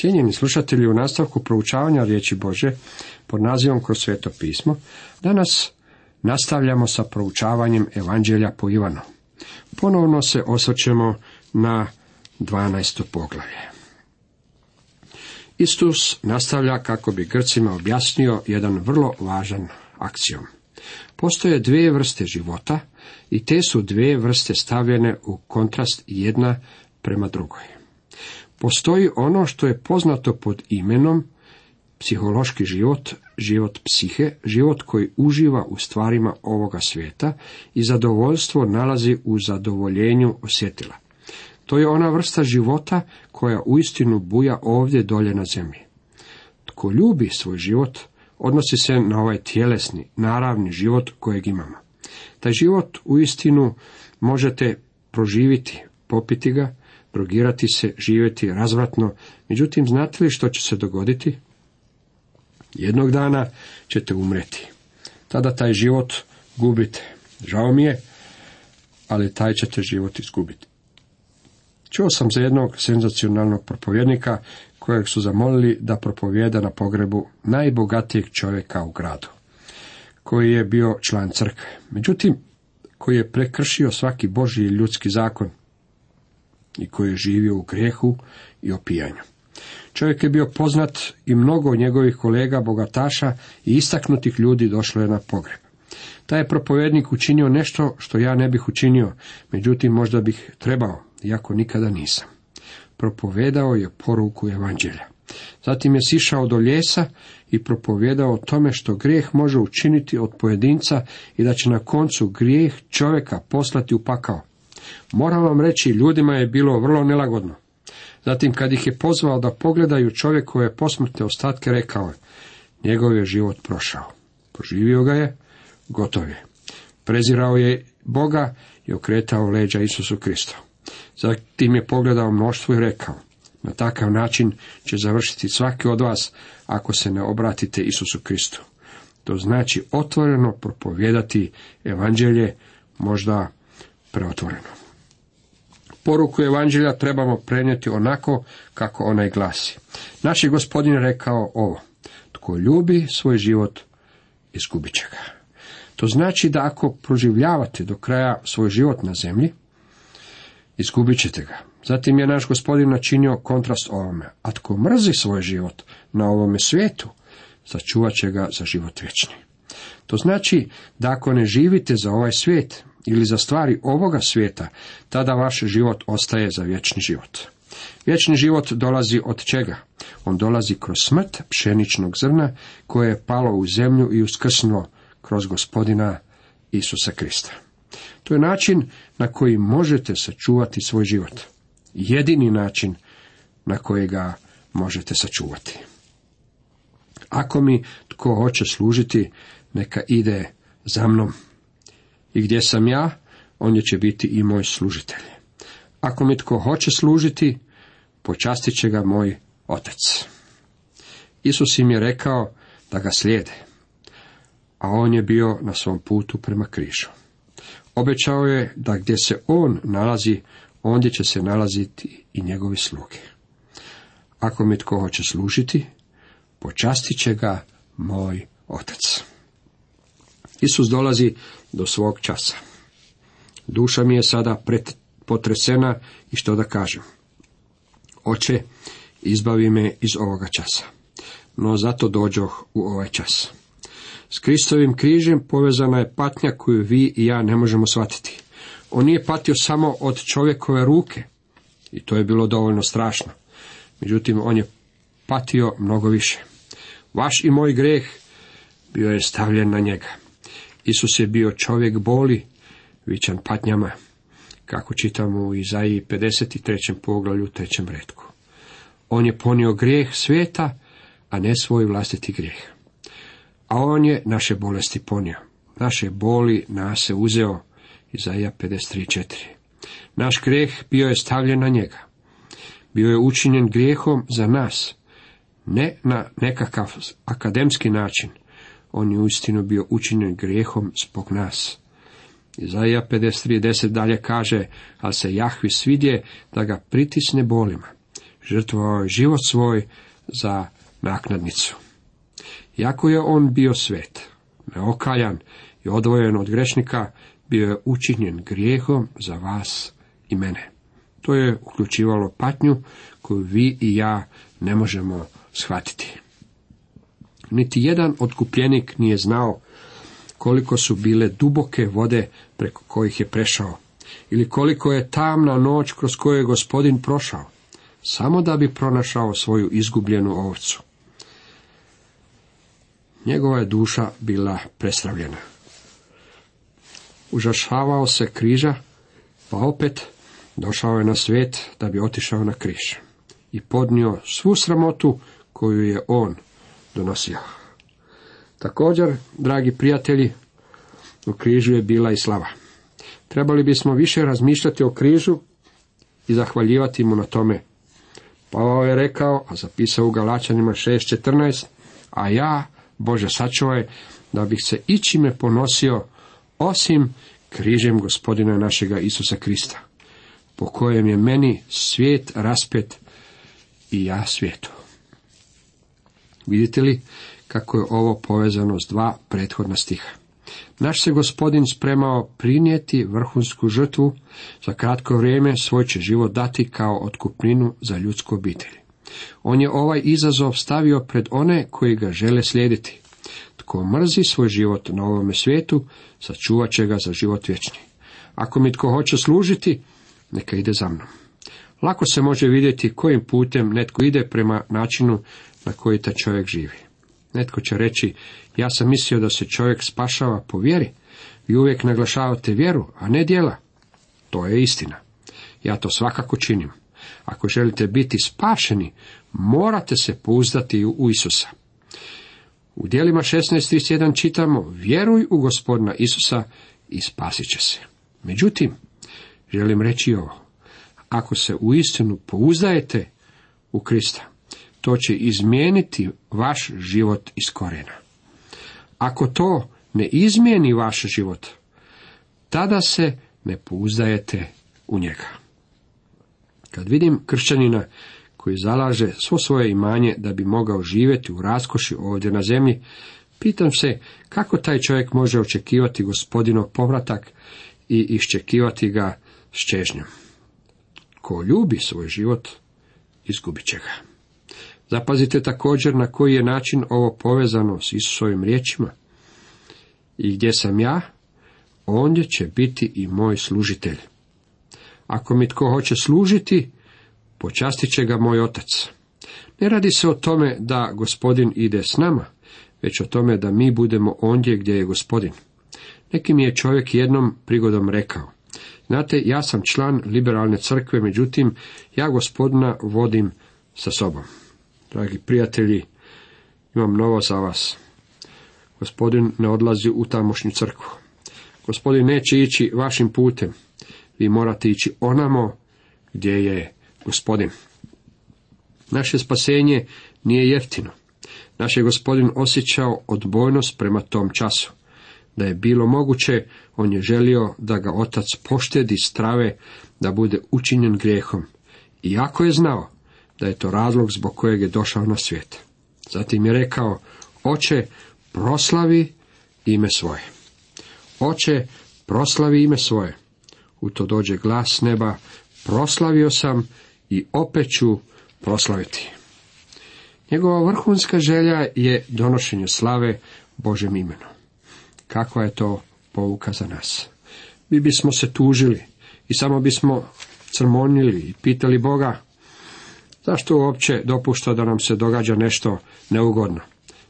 Cijenjeni slušatelji, u nastavku proučavanja riječi Bože pod nazivom kroz sveto pismo, danas nastavljamo sa proučavanjem Evanđelja po Ivanu. Ponovno se osvrćemo na 12. poglavlje. Istus nastavlja kako bi Grcima objasnio jedan vrlo važan akcijom. Postoje dvije vrste života i te su dvije vrste stavljene u kontrast jedna prema drugoj. Postoji ono što je poznato pod imenom psihološki život, život psihe, život koji uživa u stvarima ovoga svijeta i zadovoljstvo nalazi u zadovoljenju osjetila. To je ona vrsta života koja uistinu buja ovdje dolje na zemlji. Tko ljubi svoj život, odnosi se na ovaj tjelesni, naravni život kojeg imamo. Taj život uistinu možete proživiti, popiti ga, drogirati se, živjeti razvratno. Međutim, znate li što će se dogoditi? Jednog dana ćete umreti. Tada taj život gubite. Žao mi je, ali taj ćete život izgubiti. Čuo sam za jednog senzacionalnog propovjednika kojeg su zamolili da propovjeda na pogrebu najbogatijeg čovjeka u gradu, koji je bio član crkve. Međutim, koji je prekršio svaki božji i ljudski zakon i koji je živio u grijehu i opijanju. Čovjek je bio poznat i mnogo njegovih kolega, bogataša i istaknutih ljudi došlo je na pogreb. Taj je propovjednik učinio nešto što ja ne bih učinio, međutim možda bih trebao, iako nikada nisam. Propovedao je poruku evanđelja. Zatim je sišao do ljesa i propovedao o tome što grijeh može učiniti od pojedinca i da će na koncu grijeh čovjeka poslati u pakao. Moram vam reći, ljudima je bilo vrlo nelagodno. Zatim kad ih je pozvao da pogledaju čovjekove posmrtne ostatke, rekao je, njegov je život prošao. Poživio ga je, gotov je. Prezirao je Boga i okretao leđa Isusu Kristu. Zatim je pogledao mnoštvo i rekao, na takav način će završiti svaki od vas ako se ne obratite Isusu Kristu. To znači otvoreno propovjedati evanđelje, možda preotvoreno. Poruku evanđelja trebamo prenijeti onako kako ona i glasi. Naš je gospodin rekao ovo. Tko ljubi svoj život, izgubit će ga. To znači da ako proživljavate do kraja svoj život na zemlji, izgubit ćete ga. Zatim je naš gospodin načinio kontrast ovome. A tko mrzi svoj život na ovome svijetu, sačuvat će ga za život vječni. To znači da ako ne živite za ovaj svijet ili za stvari ovoga svijeta, tada vaš život ostaje za vječni život. Vječni život dolazi od čega? On dolazi kroz smrt pšeničnog zrna koje je palo u zemlju i uskrsnulo kroz gospodina Isusa Krista. To je način na koji možete sačuvati svoj život. Jedini način na koji ga možete sačuvati. Ako mi tko hoće služiti, neka ide za mnom. I gdje sam ja, on će biti i moj služitelj. Ako mi tko hoće služiti, počastit će ga moj otac. Isus im je rekao da ga slijede, a on je bio na svom putu prema križu. Obećao je da gdje se on nalazi, ondje će se nalaziti i njegovi sluge. Ako mi tko hoće služiti, počastit će ga moj otac. Isus dolazi do svog časa. Duša mi je sada potresena i što da kažem. Oče, izbavi me iz ovoga časa. No zato dođoh u ovaj čas. S Kristovim križem povezana je patnja koju vi i ja ne možemo shvatiti. On nije patio samo od čovjekove ruke, i to je bilo dovoljno strašno. Međutim, on je patio mnogo više. Vaš i moj greh bio je stavljen na njega. Isus je bio čovjek boli, vićan patnjama, kako čitamo u Izaiji 53. poglavlju, trećem redku. On je ponio grijeh svijeta, a ne svoj vlastiti grijeh. A on je naše bolesti ponio. Naše boli nas se uzeo, Izaija 53.4. Naš grijeh bio je stavljen na njega. Bio je učinjen grijehom za nas, ne na nekakav akademski način, on je uistinu bio učinjen grijehom zbog nas. Izaija 53.10 dalje kaže, ali se Jahvi svidje da ga pritisne bolima. žrtvovao je život svoj za naknadnicu. Iako je on bio svet, neokaljan i odvojen od grešnika, bio je učinjen grijehom za vas i mene. To je uključivalo patnju koju vi i ja ne možemo shvatiti. Niti jedan otkupljenik nije znao koliko su bile duboke vode preko kojih je prešao, ili koliko je tamna noć kroz koju je gospodin prošao, samo da bi pronašao svoju izgubljenu ovcu. Njegova je duša bila presravljena. Užašavao se križa, pa opet došao je na svijet da bi otišao na križ i podnio svu sramotu koju je on donosio. Također, dragi prijatelji, u križu je bila i slava. Trebali bismo više razmišljati o križu i zahvaljivati mu na tome. Pavao je rekao, a zapisao u Galačanima 6.14, a ja, Bože sačuvaj, da bih se ičime ponosio, osim križem gospodina našega Isusa Krista, po kojem je meni svijet raspet i ja svijetu. Vidite li kako je ovo povezano s dva prethodna stiha? Naš se gospodin spremao prinijeti vrhunsku žrtvu, za kratko vrijeme svoj će život dati kao otkupninu za ljudsku obitelj. On je ovaj izazov stavio pred one koji ga žele slijediti. Tko mrzi svoj život na ovome svijetu, sačuvat će ga za život vječni. Ako mi tko hoće služiti, neka ide za mnom. Lako se može vidjeti kojim putem netko ide prema načinu na koji taj čovjek živi. Netko će reći, ja sam mislio da se čovjek spašava po vjeri. Vi uvijek naglašavate vjeru, a ne djela. To je istina. Ja to svakako činim. Ako želite biti spašeni, morate se pouzdati u Isusa. U dijelima 16.31 čitamo, vjeruj u gospodina Isusa i spasit će se. Međutim, želim reći ovo. Ako se u istinu pouzdajete u Krista, to će izmijeniti vaš život iz korijena. Ako to ne izmijeni vaš život, tada se ne pouzdajete u njega. Kad vidim kršćanina koji zalaže svo svoje imanje da bi mogao živjeti u raskoši ovdje na zemlji, pitam se kako taj čovjek može očekivati gospodinov povratak i iščekivati ga s čežnjom. Ko ljubi svoj život, izgubit će ga. Zapazite također na koji je način ovo povezano s Isusovim riječima. I gdje sam ja, ondje će biti i moj služitelj. Ako mi tko hoće služiti, počastit će ga moj otac. Ne radi se o tome da gospodin ide s nama, već o tome da mi budemo ondje gdje je gospodin. Neki mi je čovjek jednom prigodom rekao, znate, ja sam član liberalne crkve, međutim, ja gospodina vodim sa sobom. Dragi prijatelji, imam novo za vas. Gospodin ne odlazi u tamošnju crkvu. Gospodin neće ići vašim putem. Vi morate ići onamo gdje je gospodin. Naše spasenje nije jeftino. Naš je gospodin osjećao odbojnost prema tom času. Da je bilo moguće, on je želio da ga otac poštedi strave da bude učinjen grijehom. Iako je znao da je to razlog zbog kojeg je došao na svijet. Zatim je rekao, oče, proslavi ime svoje. Oče, proslavi ime svoje. U to dođe glas neba, proslavio sam i opet ću proslaviti. Njegova vrhunska želja je donošenje slave Božem imenu. Kakva je to pouka za nas? Mi bismo se tužili i samo bismo crmonili i pitali Boga, Zašto uopće dopušta da nam se događa nešto neugodno?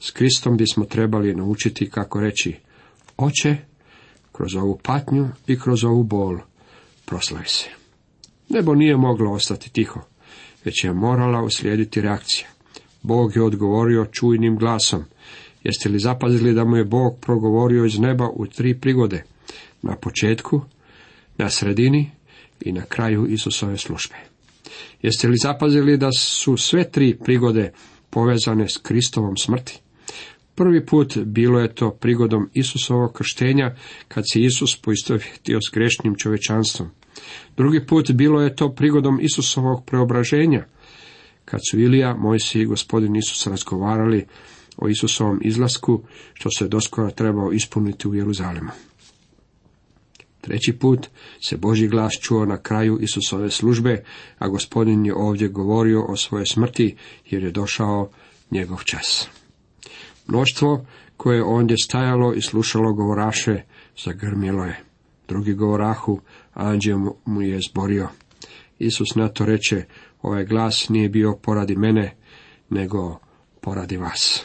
S Kristom bismo trebali naučiti kako reći, oče, kroz ovu patnju i kroz ovu bol, proslavi se. Nebo nije moglo ostati tiho, već je morala uslijediti reakcija. Bog je odgovorio čujnim glasom. Jeste li zapazili da mu je Bog progovorio iz neba u tri prigode? Na početku, na sredini i na kraju Isusove službe. Jeste li zapazili da su sve tri prigode povezane s Kristovom smrti? Prvi put bilo je to prigodom Isusovog krštenja, kad se Isus poistovjetio s grešnim čovečanstvom. Drugi put bilo je to prigodom Isusovog preobraženja, Kad su Ilija, Mojsi i gospodin Isus razgovarali o Isusovom izlasku, što se doskora trebao ispuniti u Jeruzalemu. Treći put se Boži glas čuo na kraju Isusove službe, a gospodin je ovdje govorio o svojoj smrti, jer je došao njegov čas. Mnoštvo koje je ondje stajalo i slušalo govoraše, zagrmjelo je. Drugi govorahu, anđeo mu je zborio. Isus na to reče, ovaj glas nije bio poradi mene, nego poradi vas.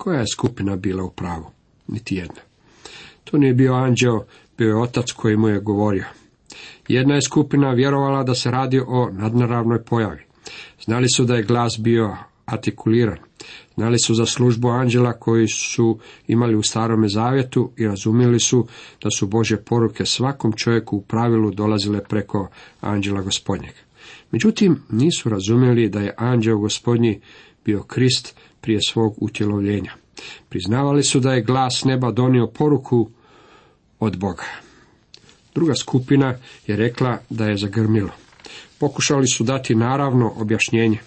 Koja je skupina bila u pravu? Niti jedna. To nije bio anđeo, bio je otac koji mu je govorio. Jedna je skupina vjerovala da se radi o nadnaravnoj pojavi. Znali su da je glas bio artikuliran. Znali su za službu anđela koji su imali u starome zavjetu i razumjeli su da su Bože poruke svakom čovjeku u pravilu dolazile preko anđela gospodnjeg. Međutim, nisu razumjeli da je anđeo gospodnji bio Krist prije svog utjelovljenja. Priznavali su da je glas neba donio poruku od Boga. Druga skupina je rekla da je zagrmilo. Pokušali su dati naravno objašnjenje.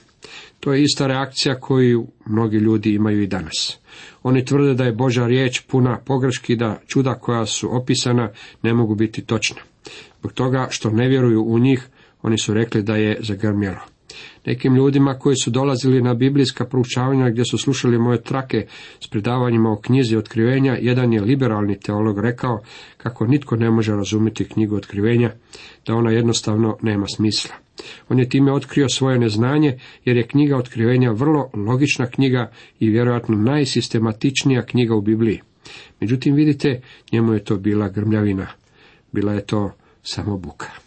To je ista reakcija koju mnogi ljudi imaju i danas. Oni tvrde da je Božja riječ puna pogreški da čuda koja su opisana ne mogu biti točna. Zbog toga što ne vjeruju u njih, oni su rekli da je zagrmjelo. Nekim ljudima koji su dolazili na biblijska proučavanja gdje su slušali moje trake s predavanjima o knjizi otkrivenja, jedan je liberalni teolog rekao kako nitko ne može razumjeti knjigu otkrivenja, da ona jednostavno nema smisla. On je time otkrio svoje neznanje, jer je knjiga otkrivenja vrlo logična knjiga i vjerojatno najsistematičnija knjiga u Bibliji. Međutim, vidite, njemu je to bila grmljavina. Bila je to samo buka.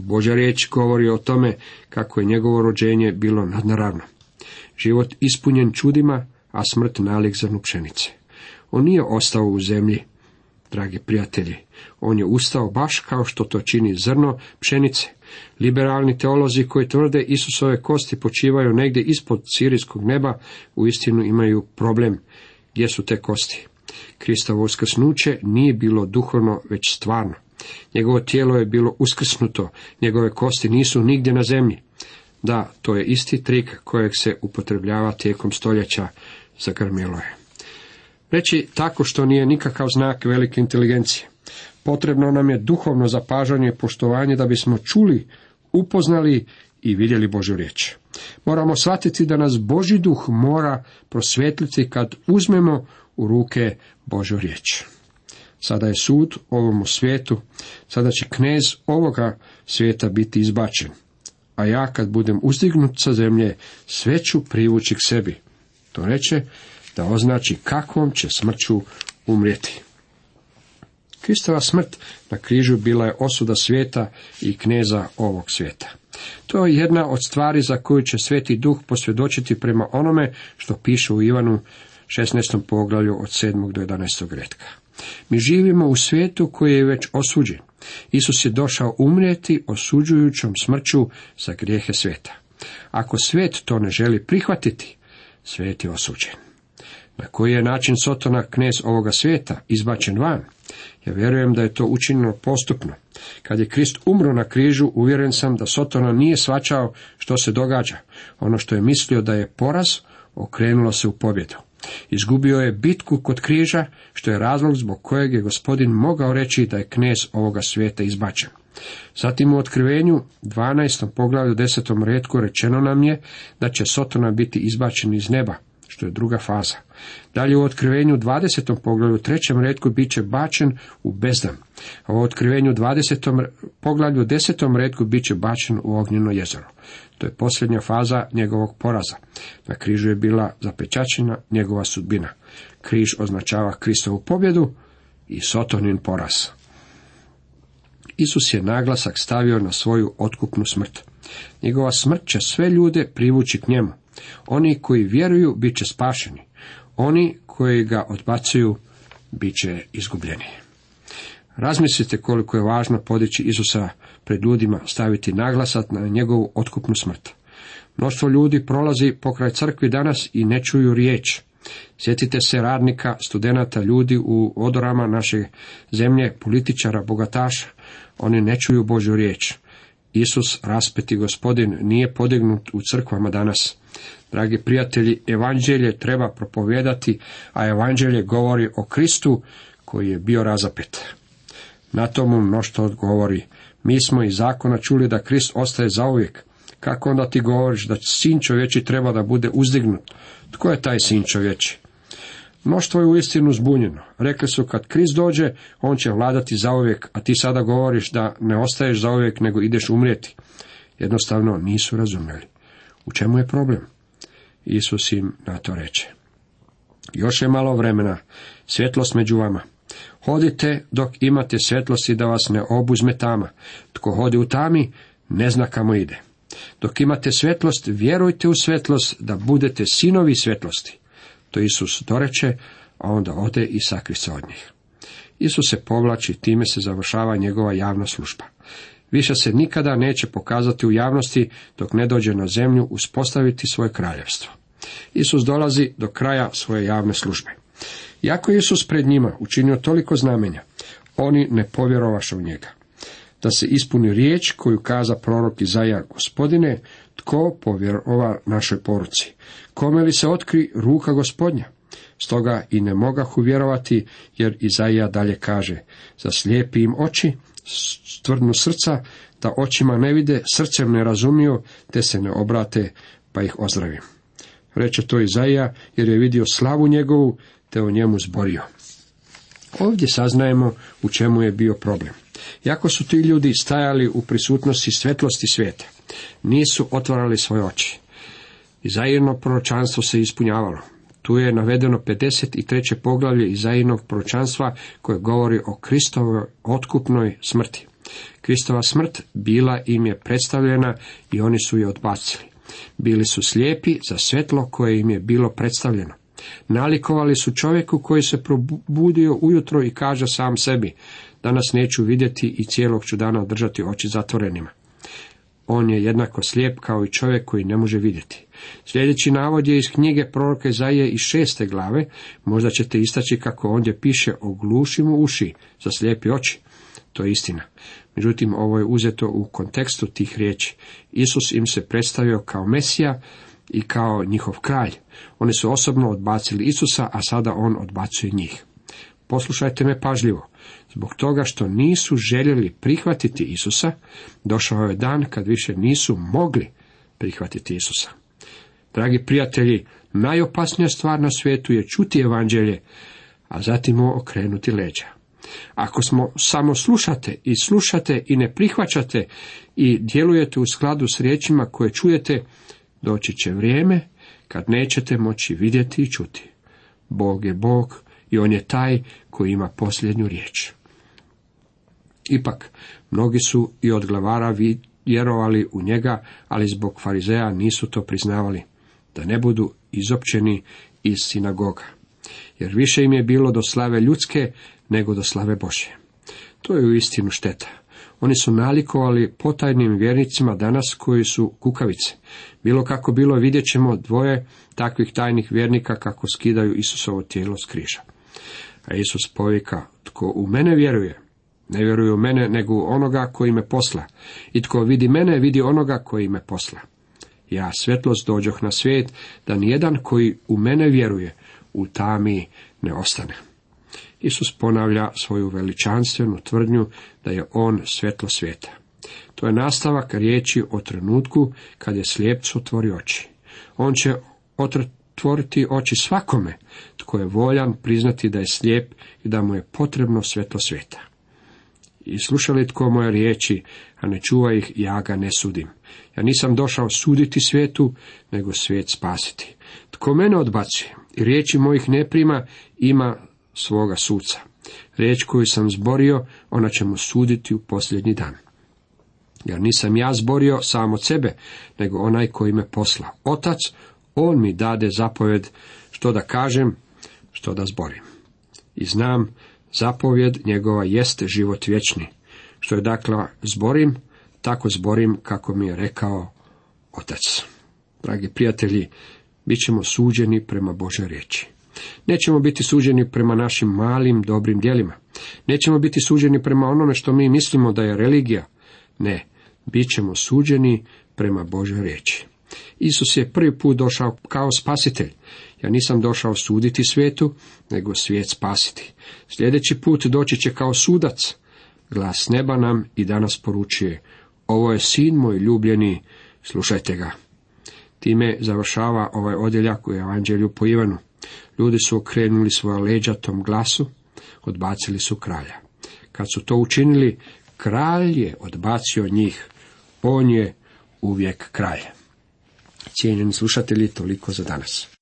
Božja riječ govori o tome kako je njegovo rođenje bilo nadnaravno. Život ispunjen čudima, a smrt nalik zrnu pšenice. On nije ostao u zemlji, dragi prijatelji. On je ustao baš kao što to čini zrno pšenice. Liberalni teolozi koji tvrde Isusove kosti počivaju negdje ispod sirijskog neba, u istinu imaju problem. Gdje su te kosti? Kristovo uskrsnuće nije bilo duhovno, već stvarno. Njegovo tijelo je bilo uskrsnuto, njegove kosti nisu nigdje na zemlji. Da, to je isti trik kojeg se upotrebljava tijekom stoljeća, zagrmilo je. Reći tako što nije nikakav znak velike inteligencije. Potrebno nam je duhovno zapažanje i poštovanje da bismo čuli, upoznali i vidjeli Božju riječ. Moramo shvatiti da nas Boži duh mora prosvjetliti kad uzmemo u ruke Božju riječ. Sada je sud ovomu svijetu, sada će knez ovoga svijeta biti izbačen. A ja kad budem uzdignut sa zemlje, sve ću privući k sebi. To reče da označi kakvom će smrću umrijeti. Kristova smrt na križu bila je osuda svijeta i kneza ovog svijeta. To je jedna od stvari za koju će sveti duh posvjedočiti prema onome što piše u Ivanu 16. poglavlju od 7. do 11. redka. Mi živimo u svijetu koji je već osuđen. Isus je došao umrijeti osuđujućom smrću za grijehe svijeta. Ako svijet to ne želi prihvatiti, svijet je osuđen. Na koji je način Sotona knez ovoga svijeta izbačen van? Ja vjerujem da je to učinjeno postupno. Kad je Krist umro na križu, uvjeren sam da Sotona nije svačao što se događa. Ono što je mislio da je poraz, okrenulo se u pobjedu. Izgubio je bitku kod križa, što je razlog zbog kojeg je gospodin mogao reći da je knez ovoga svijeta izbačen. Zatim u otkrivenju 12. poglavlju 10. redku rečeno nam je da će Sotona biti izbačen iz neba, što je druga faza. Dalje u otkrivenju 20. poglavlju trećem redku bit će bačen u bezdan, a u otkrivenju 20. poglavlju 10. redku bit će bačen u ognjeno jezero. To je posljednja faza njegovog poraza. Na križu je bila zapečačena njegova sudbina. Križ označava Kristovu pobjedu i Sotonin poraz. Isus je naglasak stavio na svoju otkupnu smrt. Njegova smrt će sve ljude privući k njemu. Oni koji vjeruju bit će spašeni. Oni koji ga odbacuju bit će izgubljeni. Razmislite koliko je važno podići Isusa pred ljudima, staviti naglasak na njegovu otkupnu smrt. Mnoštvo ljudi prolazi pokraj crkvi danas i ne čuju riječ. Sjetite se radnika, studenata, ljudi u odorama naše zemlje, političara, bogataša. Oni ne čuju Božju riječ. Isus, raspeti gospodin, nije podignut u crkvama danas. Dragi prijatelji, evanđelje treba propovijedati, a evanđelje govori o Kristu koji je bio razapet. Na tomu mnoštvo odgovori, mi smo iz zakona čuli da Krist ostaje zauvijek. Kako onda ti govoriš da sin čovječi treba da bude uzdignut? Tko je taj sin čovječi? Mnoštvo je uistinu zbunjeno. Rekli su kad Krist dođe, on će vladati zauvijek, a ti sada govoriš da ne ostaješ zauvijek, nego ideš umrijeti. Jednostavno nisu razumjeli. U čemu je problem? Isus im na to reče. Još je malo vremena, svjetlost među vama. Hodite dok imate svjetlosti da vas ne obuzme tama. Tko hodi u tami, ne zna kamo ide. Dok imate svjetlost, vjerujte u svjetlost da budete sinovi svjetlosti. To Isus doreče, a onda ode i sakri se od njih. Isus se povlači, time se završava njegova javna služba. Više se nikada neće pokazati u javnosti dok ne dođe na zemlju uspostaviti svoje kraljevstvo. Isus dolazi do kraja svoje javne službe. Iako je Isus pred njima učinio toliko znamenja, oni ne povjerovaše u njega. Da se ispuni riječ koju kaza prorok Izaja, gospodine, tko povjerova našoj poruci? Kome li se otkri ruka gospodnja? Stoga i ne mogahu vjerovati, jer Izaija dalje kaže, za slijepi im oči, stvrdnu srca, da očima ne vide, srcem ne razumiju, te se ne obrate, pa ih ozdravim. Reče to Izaija, jer je vidio slavu njegovu, te o njemu zborio. Ovdje saznajemo u čemu je bio problem. Jako su ti ljudi stajali u prisutnosti svetlosti svijeta, nisu otvarali svoje oči. Izajirno proročanstvo se ispunjavalo. Tu je navedeno 53. poglavlje Izajirnog proročanstva koje govori o Kristovoj otkupnoj smrti. Kristova smrt bila im je predstavljena i oni su je odbacili. Bili su slijepi za svetlo koje im je bilo predstavljeno. Nalikovali su čovjeku koji se probudio ujutro i kaže sam sebi, danas neću vidjeti i cijelog ću dana držati oči zatvorenima. On je jednako slijep kao i čovjek koji ne može vidjeti. Sljedeći navod je iz knjige proroke Zaje iz šeste glave, možda ćete istaći kako ondje piše o glušim uši za slijepi oči. To je istina. Međutim, ovo je uzeto u kontekstu tih riječi. Isus im se predstavio kao Mesija i kao njihov kralj. Oni su osobno odbacili Isusa, a sada on odbacuje njih. Poslušajte me pažljivo. Zbog toga što nisu željeli prihvatiti Isusa, došao je dan kad više nisu mogli prihvatiti Isusa. Dragi prijatelji, najopasnija stvar na svijetu je čuti evanđelje, a zatim mu okrenuti leđa. Ako smo samo slušate i slušate i ne prihvaćate i djelujete u skladu s riječima koje čujete, doći će vrijeme kad nećete moći vidjeti i čuti. Bog je Bog i On je taj koji ima posljednju riječ. Ipak, mnogi su i od glavara vjerovali u njega, ali zbog farizeja nisu to priznavali, da ne budu izopćeni iz sinagoga. Jer više im je bilo do slave ljudske nego do slave Božje. To je u istinu šteta. Oni su nalikovali potajnim vjernicima danas koji su kukavice. Bilo kako bilo vidjet ćemo dvoje takvih tajnih vjernika kako skidaju Isusovo tijelo s križa. A Isus povika, tko u mene vjeruje, ne vjeruje u mene, nego u onoga koji me posla. I tko vidi mene, vidi onoga koji me posla. Ja svjetlost dođoh na svijet, da nijedan koji u mene vjeruje, u tami ne ostane. Isus ponavlja svoju veličanstvenu tvrdnju da je on svjetlo svijeta. To je nastavak riječi o trenutku kad je slijepcu otvori oči. On će otvoriti oči svakome tko je voljan priznati da je slijep i da mu je potrebno svjetlo svijeta. I slušali tko moje riječi, a ne čuva ih, ja ga ne sudim. Ja nisam došao suditi svijetu, nego svijet spasiti. Tko mene odbacuje i riječi mojih ne prima, ima svoga suca. Riječ koju sam zborio, ona će mu suditi u posljednji dan. Jer nisam ja zborio sam od sebe, nego onaj koji me posla. Otac, on mi dade zapovjed što da kažem, što da zborim. I znam, zapovjed njegova jeste život vječni. Što je dakle zborim, tako zborim kako mi je rekao Otac. Dragi prijatelji, bit ćemo suđeni prema Božoj riječi. Nećemo biti suđeni prema našim malim dobrim djelima. Nećemo biti suđeni prema onome što mi mislimo da je religija. Ne, bit ćemo suđeni prema Božoj riječi. Isus je prvi put došao kao spasitelj. Ja nisam došao suditi svijetu, nego svijet spasiti. Sljedeći put doći će kao sudac. Glas neba nam i danas poručuje, ovo je sin moj ljubljeni, slušajte ga. Time završava ovaj odjeljak u Evanđelju po Ivanu. Ljudi su okrenuli svoja leđa tom glasu, odbacili su kralja. Kad su to učinili, kralj je odbacio njih. On je uvijek kralj. Cijenjeni slušatelji, toliko za danas.